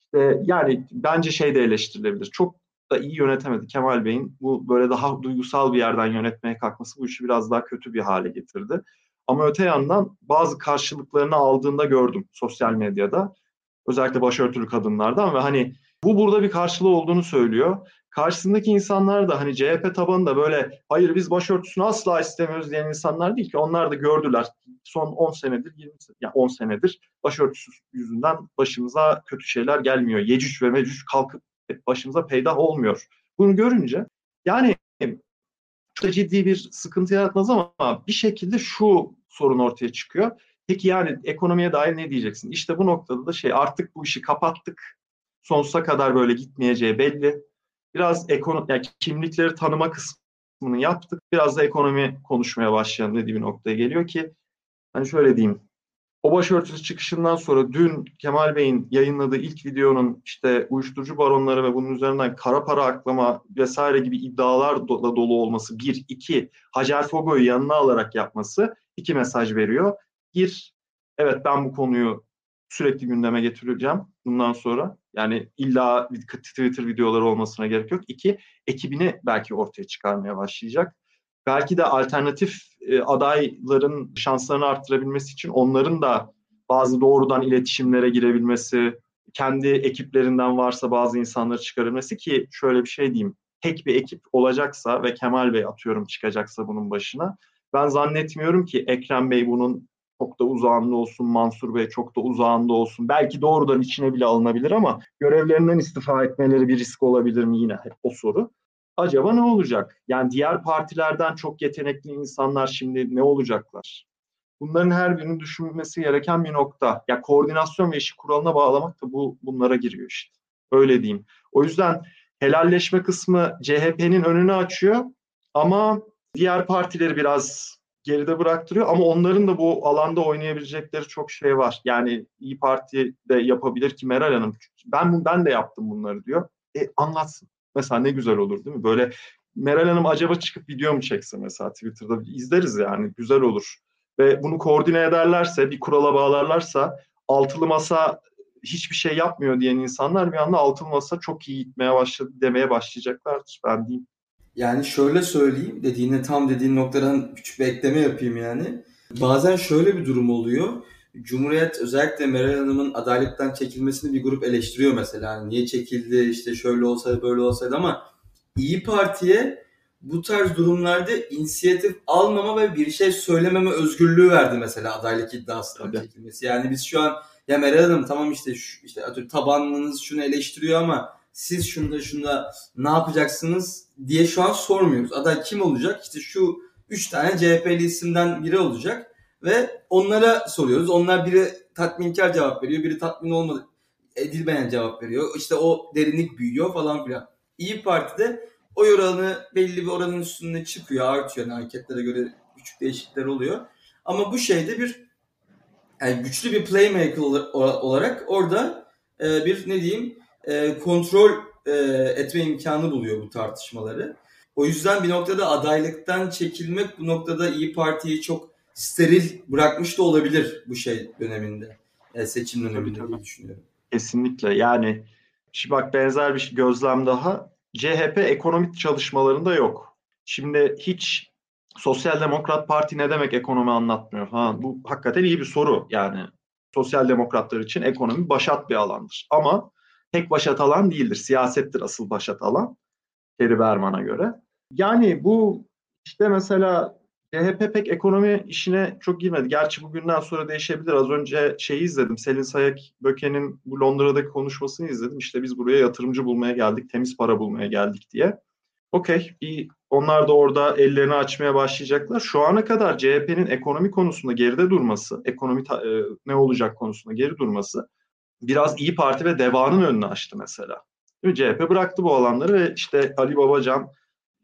işte yani bence şey de eleştirilebilir. Çok da iyi yönetemedi Kemal Bey'in. Bu böyle daha duygusal bir yerden yönetmeye kalkması bu işi biraz daha kötü bir hale getirdi. Ama öte yandan bazı karşılıklarını aldığında gördüm sosyal medyada. Özellikle başörtülü kadınlardan ve hani bu burada bir karşılığı olduğunu söylüyor. Karşısındaki insanlar da hani CHP tabanında böyle hayır biz başörtüsünü asla istemiyoruz diyen insanlar değil ki. Onlar da gördüler son 10 senedir 20 yani 10 senedir başörtüsü yüzünden başımıza kötü şeyler gelmiyor. Yecüc ve Mecüc kalkıp başımıza peydah olmuyor. Bunu görünce yani çok ciddi bir sıkıntı yaratmaz ama bir şekilde şu sorun ortaya çıkıyor. Peki yani ekonomiye dair ne diyeceksin? İşte bu noktada da şey artık bu işi kapattık. Sonsuza kadar böyle gitmeyeceği belli. Biraz ekonomi, yani kimlikleri tanıma kısmını yaptık. Biraz da ekonomi konuşmaya başlayalım dediği bir noktaya geliyor ki hani şöyle diyeyim. O başörtüsü çıkışından sonra dün Kemal Bey'in yayınladığı ilk videonun işte uyuşturucu baronları ve bunun üzerinden kara para aklama vesaire gibi iddialarla dolu olması bir. iki Hacer Fogo'yu yanına alarak yapması iki mesaj veriyor. Bir, evet ben bu konuyu sürekli gündeme getireceğim bundan sonra. Yani illa Twitter videoları olmasına gerek yok. İki, ekibini belki ortaya çıkarmaya başlayacak. Belki de alternatif e, adayların şanslarını arttırabilmesi için onların da bazı doğrudan iletişimlere girebilmesi, kendi ekiplerinden varsa bazı insanları çıkarabilmesi ki şöyle bir şey diyeyim. Tek bir ekip olacaksa ve Kemal Bey atıyorum çıkacaksa bunun başına ben zannetmiyorum ki Ekrem Bey bunun çok da uzağında olsun, Mansur Bey çok da uzağında olsun. Belki doğrudan içine bile alınabilir ama görevlerinden istifa etmeleri bir risk olabilir mi yine hep o soru. Acaba ne olacak? Yani diğer partilerden çok yetenekli insanlar şimdi ne olacaklar? Bunların her birinin düşünmesi gereken bir nokta. Ya koordinasyon ve işi kuralına bağlamak da bu bunlara giriyor işte. Öyle diyeyim. O yüzden helalleşme kısmı CHP'nin önünü açıyor ama diğer partileri biraz geride bıraktırıyor ama onların da bu alanda oynayabilecekleri çok şey var. Yani İyi Parti de yapabilir ki Meral Hanım ben ben de yaptım bunları diyor. E anlatsın. Mesela ne güzel olur değil mi? Böyle Meral Hanım acaba çıkıp video mu çekse mesela Twitter'da izleriz yani güzel olur. Ve bunu koordine ederlerse, bir kurala bağlarlarsa altılı masa hiçbir şey yapmıyor diyen insanlar bir anda altılı masa çok iyi gitmeye başladı demeye başlayacaklardır ben diyeyim. Yani şöyle söyleyeyim, dediğine tam dediğin noktadan küçük bir ekleme yapayım yani. Bazen şöyle bir durum oluyor. Cumhuriyet özellikle Meral Hanım'ın adaletten çekilmesini bir grup eleştiriyor mesela. Yani niye çekildi, işte şöyle olsaydı böyle olsaydı ama İyi Parti'ye bu tarz durumlarda inisiyatif almama ve bir şey söylememe özgürlüğü verdi mesela adaylık iddiasından Tabii. çekilmesi. Yani biz şu an ya Meral Hanım tamam işte şu, işte tabanınız şunu eleştiriyor ama siz şunda şunda ne yapacaksınız diye şu an sormuyoruz. Aday kim olacak? İşte şu üç tane CHP'li isimden biri olacak ve onlara soruyoruz. Onlar biri tatminkar cevap veriyor, biri tatmin olmadı edilmeyen cevap veriyor. İşte o derinlik büyüyor falan filan. İyi Parti'de o oranı belli bir oranın üstünde çıkıyor, artıyor. Yani anketlere göre küçük değişiklikler oluyor. Ama bu şeyde bir yani güçlü bir playmaker olarak orada e, bir ne diyeyim e, kontrol e, etme imkanı buluyor bu tartışmaları. O yüzden bir noktada adaylıktan çekilmek bu noktada İyi Parti'yi çok steril bırakmış da olabilir bu şey döneminde. E, seçim döneminde diye düşünüyorum. Kesinlikle yani şimdi bak benzer bir gözlem daha CHP ekonomik çalışmalarında yok. Şimdi hiç Sosyal Demokrat Parti ne demek ekonomi anlatmıyor? Ha, bu hakikaten iyi bir soru yani. Sosyal demokratlar için ekonomi başat bir alandır. Ama tek başat alan değildir. Siyasettir asıl başat alan. Kerry Berman'a göre. Yani bu işte mesela CHP pek ekonomi işine çok girmedi. Gerçi bugünden sonra değişebilir. Az önce şeyi izledim. Selin Sayak Böke'nin bu Londra'daki konuşmasını izledim. İşte biz buraya yatırımcı bulmaya geldik, temiz para bulmaya geldik diye. Okey. Onlar da orada ellerini açmaya başlayacaklar. Şu ana kadar CHP'nin ekonomi konusunda geride durması, ekonomi e, ne olacak konusunda geri durması biraz İyi Parti ve DEVA'nın önünü açtı mesela. Değil mi? CHP bıraktı bu alanları ve işte Ali Babacan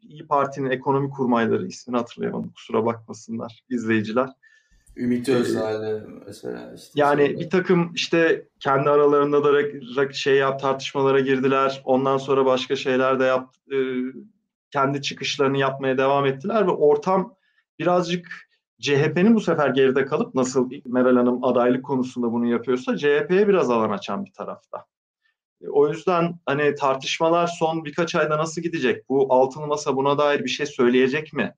İyi Parti'nin ekonomi kurmayları ismini hatırlayamadım kusura bakmasınlar izleyiciler. Ümit Özdağ'la mesela. Işte yani sonra. bir takım işte kendi aralarında da şey yap tartışmalara girdiler. Ondan sonra başka şeyler de yap e, kendi çıkışlarını yapmaya devam ettiler ve ortam birazcık CHP'nin bu sefer geride kalıp nasıl Meral Hanım adaylık konusunda bunu yapıyorsa CHP'ye biraz alan açan bir tarafta. E, o yüzden hani tartışmalar son birkaç ayda nasıl gidecek? Bu altılı masa buna dair bir şey söyleyecek mi?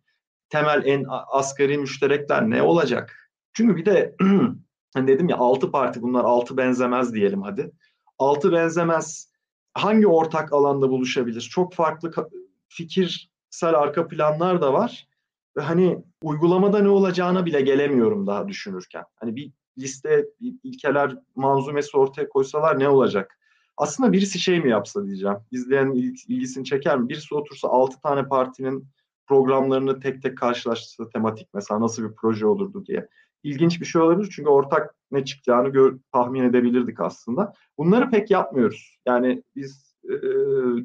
Temel en asgari müşterekler ne olacak? Çünkü bir de hani dedim ya altı parti bunlar altı benzemez diyelim hadi. Altı benzemez hangi ortak alanda buluşabilir? Çok farklı fikirsel arka planlar da var. Ve hani uygulamada ne olacağına bile gelemiyorum daha düşünürken. Hani bir liste, bir ilkeler manzumesi ortaya koysalar ne olacak? Aslında birisi şey mi yapsa diyeceğim. İzleyen ilgisini çeker mi? Birisi otursa altı tane partinin programlarını tek tek karşılaştırsa tematik mesela nasıl bir proje olurdu diye. İlginç bir şey olabilir çünkü ortak ne çıkacağını gör, tahmin edebilirdik aslında. Bunları pek yapmıyoruz. Yani biz e,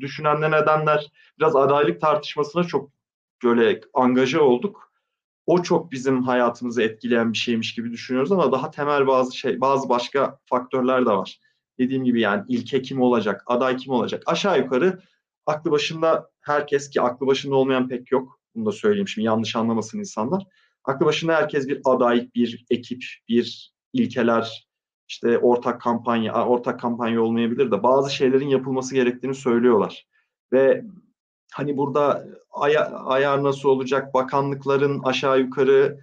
düşünenler nedenler biraz adaylık tartışmasına çok böyle angaja olduk. O çok bizim hayatımızı etkileyen bir şeymiş gibi düşünüyoruz ama daha temel bazı şey, bazı başka faktörler de var. Dediğim gibi yani ilke kim olacak, aday kim olacak? Aşağı yukarı aklı başında herkes ki aklı başında olmayan pek yok. Bunu da söyleyeyim şimdi yanlış anlamasın insanlar. Aklı başında herkes bir aday, bir ekip, bir ilkeler, işte ortak kampanya, ortak kampanya olmayabilir de bazı şeylerin yapılması gerektiğini söylüyorlar. Ve hani burada aya, ayar nasıl olacak, bakanlıkların aşağı yukarı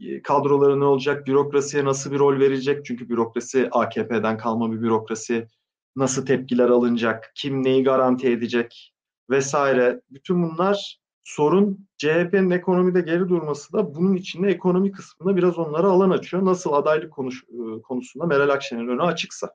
e, kadroları ne olacak, bürokrasiye nasıl bir rol verecek? Çünkü bürokrasi AKP'den kalma bir bürokrasi. Nasıl tepkiler alınacak, kim neyi garanti edecek vesaire. Bütün bunlar sorun. CHP'nin ekonomide geri durması da bunun içinde ekonomi kısmında biraz onlara alan açıyor. Nasıl adaylık konuş, e, konusunda Meral Akşener'in önü açıksa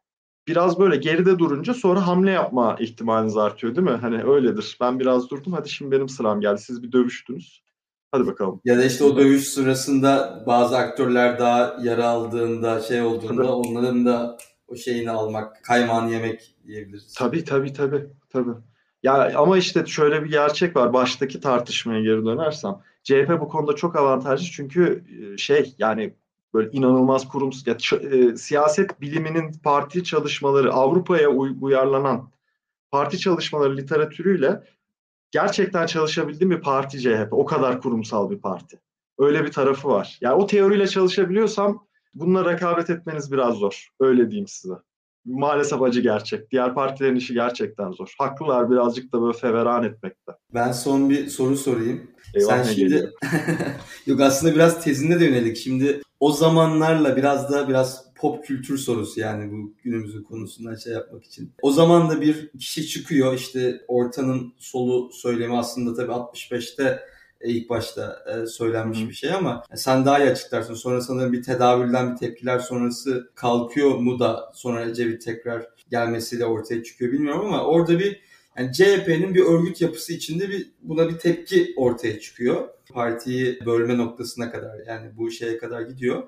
biraz böyle geride durunca sonra hamle yapma ihtimaliniz artıyor değil mi? Hani öyledir. Ben biraz durdum. Hadi şimdi benim sıram geldi. Siz bir dövüştünüz. Hadi bakalım. Ya da işte o dövüş sırasında bazı aktörler daha yara aldığında, şey olduğunda tabii. onların da o şeyini almak, kaymağını yemek diyebiliriz. Tabii tabii tabii. tabii. Ya ama işte şöyle bir gerçek var. Baştaki tartışmaya geri dönersem. CHP bu konuda çok avantajlı çünkü e, şey yani böyle inanılmaz kurumsuz ya, e, siyaset biliminin parti çalışmaları Avrupa'ya uy- uyarlanan parti çalışmaları literatürüyle gerçekten çalışabildiğim bir parti CHP. O kadar kurumsal bir parti. Öyle bir tarafı var. Yani o teoriyle çalışabiliyorsam bununla rekabet etmeniz biraz zor. Öyle diyeyim size. Maalesef acı gerçek. Diğer partilerin işi gerçekten zor. Haklılar birazcık da böyle feveran etmekte. Ben son bir soru sorayım. Eyvah Sen şimdi yok aslında biraz tezinde de yönelik. Şimdi o zamanlarla biraz da biraz pop kültür sorusu yani bu günümüzün konusundan şey yapmak için. O zaman da bir kişi çıkıyor işte ortanın solu söylemi aslında tabii 65'te e, ilk başta e, söylenmiş bir şey ama sen daha iyi açıklarsın. Sonra sanırım bir tedavülden bir tepkiler sonrası kalkıyor mu da sonra Ecevit tekrar gelmesiyle ortaya çıkıyor bilmiyorum ama orada bir yani CHP'nin bir örgüt yapısı içinde bir buna bir tepki ortaya çıkıyor. Partiyi bölme noktasına kadar yani bu şeye kadar gidiyor.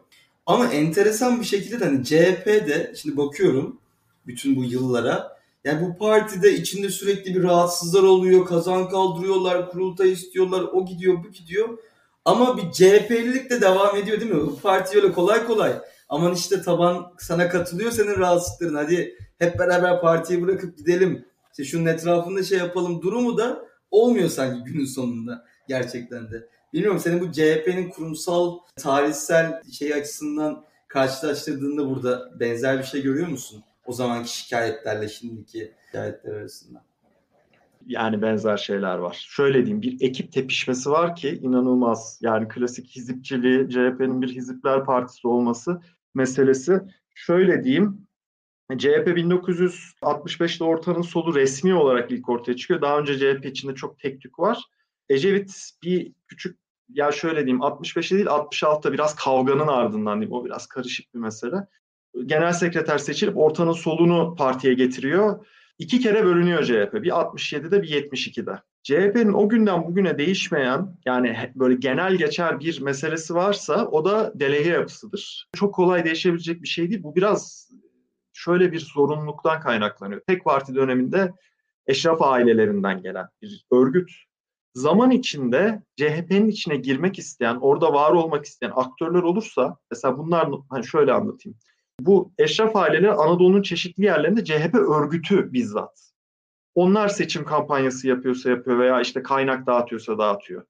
Ama enteresan bir şekilde de hani CHP'de şimdi bakıyorum bütün bu yıllara yani bu partide içinde sürekli bir rahatsızlar oluyor, kazan kaldırıyorlar, kurultay istiyorlar, o gidiyor, bu gidiyor. Ama bir CHP'lilik de devam ediyor değil mi? Bu parti öyle kolay kolay. Aman işte taban sana katılıyor senin rahatsızlıkların. Hadi hep beraber partiyi bırakıp gidelim işte şunun etrafında şey yapalım durumu da olmuyor sanki günün sonunda gerçekten de. Bilmiyorum senin bu CHP'nin kurumsal, tarihsel şey açısından karşılaştırdığında burada benzer bir şey görüyor musun? O zamanki şikayetlerle şimdiki şikayetler arasında. Yani benzer şeyler var. Şöyle diyeyim bir ekip tepişmesi var ki inanılmaz. Yani klasik hizipçiliği, CHP'nin bir hizipler partisi olması meselesi. Şöyle diyeyim CHP 1965'te ortanın solu resmi olarak ilk ortaya çıkıyor. Daha önce CHP içinde çok tek var. Ecevit bir küçük ya şöyle diyeyim 65'te değil 66'da biraz kavganın ardından diyeyim. O biraz karışık bir mesele. Genel sekreter seçilip ortanın solunu partiye getiriyor. İki kere bölünüyor CHP. Bir 67'de bir 72'de. CHP'nin o günden bugüne değişmeyen yani böyle genel geçer bir meselesi varsa o da delege yapısıdır. Çok kolay değişebilecek bir şey değil. Bu biraz şöyle bir zorunluluktan kaynaklanıyor. Tek parti döneminde eşraf ailelerinden gelen bir örgüt. Zaman içinde CHP'nin içine girmek isteyen, orada var olmak isteyen aktörler olursa, mesela bunlar hani şöyle anlatayım. Bu eşraf aileleri Anadolu'nun çeşitli yerlerinde CHP örgütü bizzat. Onlar seçim kampanyası yapıyorsa yapıyor veya işte kaynak dağıtıyorsa dağıtıyor.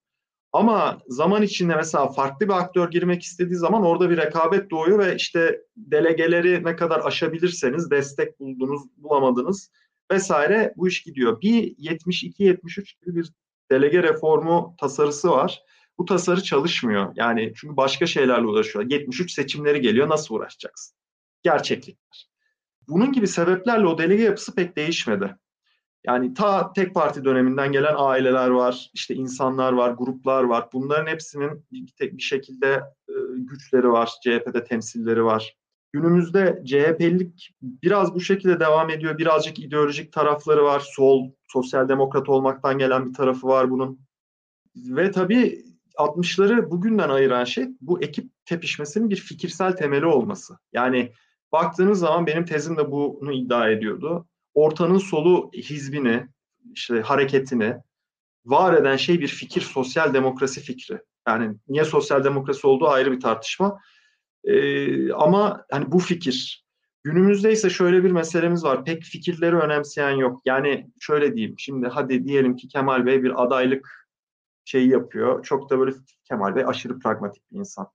Ama zaman içinde mesela farklı bir aktör girmek istediği zaman orada bir rekabet doğuyor ve işte delegeleri ne kadar aşabilirseniz destek buldunuz, bulamadınız vesaire bu iş gidiyor. Bir 72-73 gibi bir delege reformu tasarısı var. Bu tasarı çalışmıyor. Yani çünkü başka şeylerle uğraşıyor. 73 seçimleri geliyor nasıl uğraşacaksın? Gerçeklikler. Bunun gibi sebeplerle o delege yapısı pek değişmedi. Yani ta tek parti döneminden gelen aileler var, işte insanlar var, gruplar var. Bunların hepsinin tek bir şekilde e, güçleri var, CHP'de temsilleri var. Günümüzde CHP'lik biraz bu şekilde devam ediyor. Birazcık ideolojik tarafları var. Sol, sosyal demokrat olmaktan gelen bir tarafı var bunun. Ve tabii 60'ları bugünden ayıran şey bu ekip tepişmesinin bir fikirsel temeli olması. Yani baktığınız zaman benim tezim de bunu iddia ediyordu ortanın solu hizbini, işte hareketini var eden şey bir fikir, sosyal demokrasi fikri. Yani niye sosyal demokrasi olduğu ayrı bir tartışma. Ee, ama hani bu fikir. Günümüzde ise şöyle bir meselemiz var. Pek fikirleri önemseyen yok. Yani şöyle diyeyim. Şimdi hadi diyelim ki Kemal Bey bir adaylık şeyi yapıyor. Çok da böyle Kemal Bey aşırı pragmatik bir insan.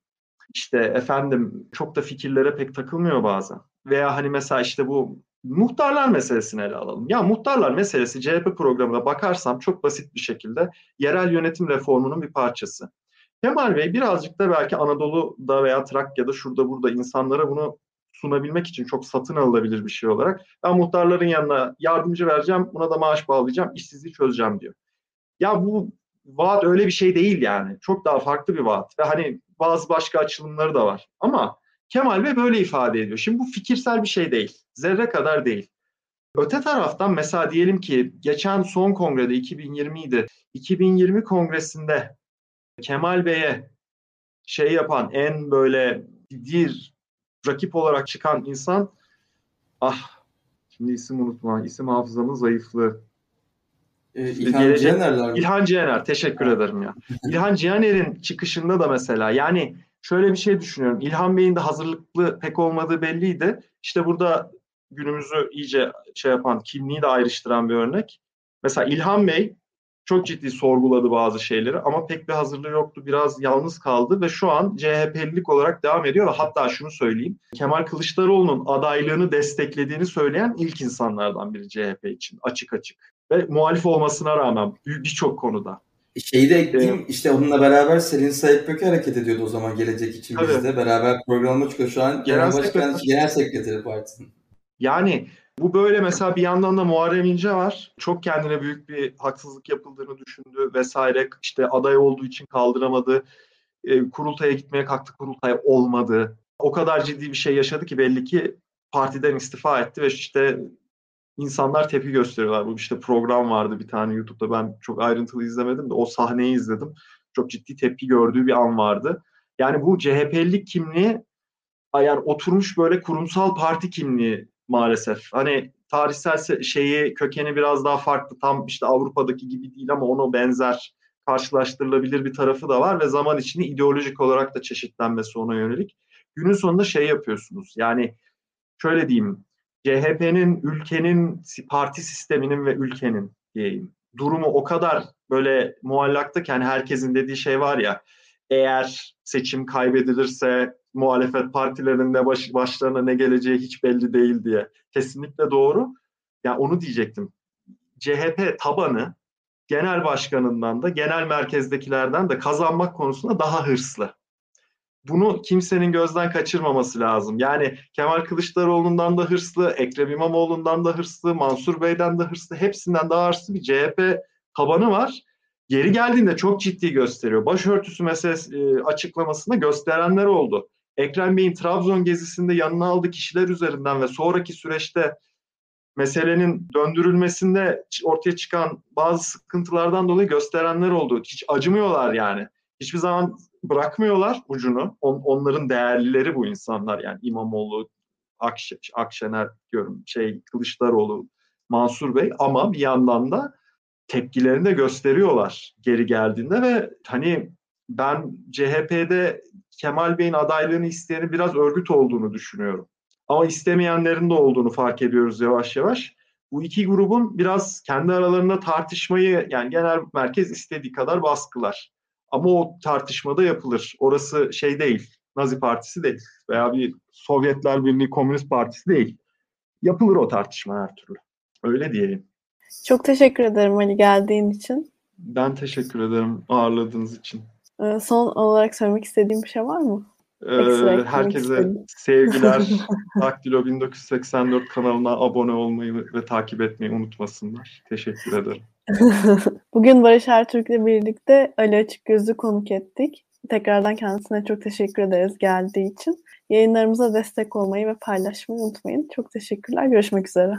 İşte efendim çok da fikirlere pek takılmıyor bazen. Veya hani mesela işte bu Muhtarlar meselesini ele alalım. Ya muhtarlar meselesi CHP programına bakarsam çok basit bir şekilde yerel yönetim reformunun bir parçası. Kemal Bey birazcık da belki Anadolu'da veya Trakya'da şurada burada insanlara bunu sunabilmek için çok satın alınabilir bir şey olarak ben muhtarların yanına yardımcı vereceğim, buna da maaş bağlayacağım, işsizliği çözeceğim diyor. Ya bu vaat öyle bir şey değil yani. Çok daha farklı bir vaat ve hani bazı başka açılımları da var. Ama Kemal Bey böyle ifade ediyor. Şimdi bu fikirsel bir şey değil. Zerre kadar değil. Öte taraftan mesela diyelim ki geçen son kongrede 2020'ydi. 2020 kongresinde Kemal Bey'e şey yapan en böyle dir rakip olarak çıkan insan ah şimdi isim unutma isim hafızamın zayıflığı. Ee, İlhan Cihaner'ler İlhan Cihaner teşekkür ederim ya. İlhan Cihaner'in çıkışında da mesela yani şöyle bir şey düşünüyorum. İlhan Bey'in de hazırlıklı pek olmadığı belliydi. İşte burada günümüzü iyice şey yapan, kimliği de ayrıştıran bir örnek. Mesela İlhan Bey çok ciddi sorguladı bazı şeyleri ama pek bir hazırlığı yoktu. Biraz yalnız kaldı ve şu an CHP'lilik olarak devam ediyor ve hatta şunu söyleyeyim. Kemal Kılıçdaroğlu'nun adaylığını desteklediğini söyleyen ilk insanlardan biri CHP için açık açık. Ve muhalif olmasına rağmen birçok konuda. Şeyi de ekleyeyim ee, işte onunla beraber Selin Sayıp Böke hareket ediyordu o zaman gelecek için tabii. bizde. Beraber programa çıkıyor. Şu an genel, başkan, genel sekreteri partisinin. Yani bu böyle mesela bir yandan da Muharrem İnce var. Çok kendine büyük bir haksızlık yapıldığını düşündü vesaire. İşte aday olduğu için kaldıramadı. E, kurultaya gitmeye kalktı kurultaya olmadı. O kadar ciddi bir şey yaşadı ki belli ki partiden istifa etti ve işte insanlar tepki gösteriyorlar. Bu işte program vardı bir tane YouTube'da ben çok ayrıntılı izlemedim de o sahneyi izledim. Çok ciddi tepki gördüğü bir an vardı. Yani bu CHP'lilik kimliği yani oturmuş böyle kurumsal parti kimliği maalesef. Hani tarihsel şeyi kökeni biraz daha farklı. Tam işte Avrupa'daki gibi değil ama ona benzer karşılaştırılabilir bir tarafı da var ve zaman içinde ideolojik olarak da çeşitlenmesi ona yönelik. Günün sonunda şey yapıyorsunuz. Yani şöyle diyeyim CHP'nin ülkenin parti sisteminin ve ülkenin diyeyim durumu o kadar böyle muallakta ki hani herkesin dediği şey var ya eğer seçim kaybedilirse muhalefet partilerinde baş, başlarına ne geleceği hiç belli değil diye. Kesinlikle doğru. Ya yani onu diyecektim. CHP tabanı genel başkanından da genel merkezdekilerden de kazanmak konusunda daha hırslı bunu kimsenin gözden kaçırmaması lazım. Yani Kemal Kılıçdaroğlu'ndan da hırslı, Ekrem İmamoğlu'ndan da hırslı, Mansur Bey'den de hırslı, hepsinden daha hırslı bir CHP tabanı var. Geri geldiğinde çok ciddi gösteriyor. Başörtüsü meselesi e, açıklamasında gösterenler oldu. Ekrem Bey'in Trabzon gezisinde yanına aldığı kişiler üzerinden ve sonraki süreçte meselenin döndürülmesinde ortaya çıkan bazı sıkıntılardan dolayı gösterenler oldu. Hiç acımıyorlar yani. Hiçbir zaman bırakmıyorlar ucunu. On, onların değerlileri bu insanlar yani İmamoğlu, Akş Akşener diyorum şey Kılıçdaroğlu, Mansur Bey ama bir yandan da tepkilerini de gösteriyorlar geri geldiğinde ve hani ben CHP'de Kemal Bey'in adaylığını isteyeni biraz örgüt olduğunu düşünüyorum. Ama istemeyenlerin de olduğunu fark ediyoruz yavaş yavaş. Bu iki grubun biraz kendi aralarında tartışmayı yani genel merkez istediği kadar baskılar. Ama o tartışmada yapılır. Orası şey değil, Nazi Partisi değil veya bir Sovyetler Birliği Komünist Partisi değil. Yapılır o tartışma her türlü. Öyle diyelim. Çok teşekkür ederim Ali geldiğin için. Ben teşekkür ederim ağırladığınız için. Ee, son olarak söylemek istediğim bir şey var mı? Ee, herkese sevgiler. Daktilo 1984 kanalına abone olmayı ve takip etmeyi unutmasınlar. Teşekkür ederim. Bugün Barış Ertürk'le birlikte Ali Açık Gözü konuk ettik. Tekrardan kendisine çok teşekkür ederiz geldiği için. Yayınlarımıza destek olmayı ve paylaşmayı unutmayın. Çok teşekkürler. Görüşmek üzere.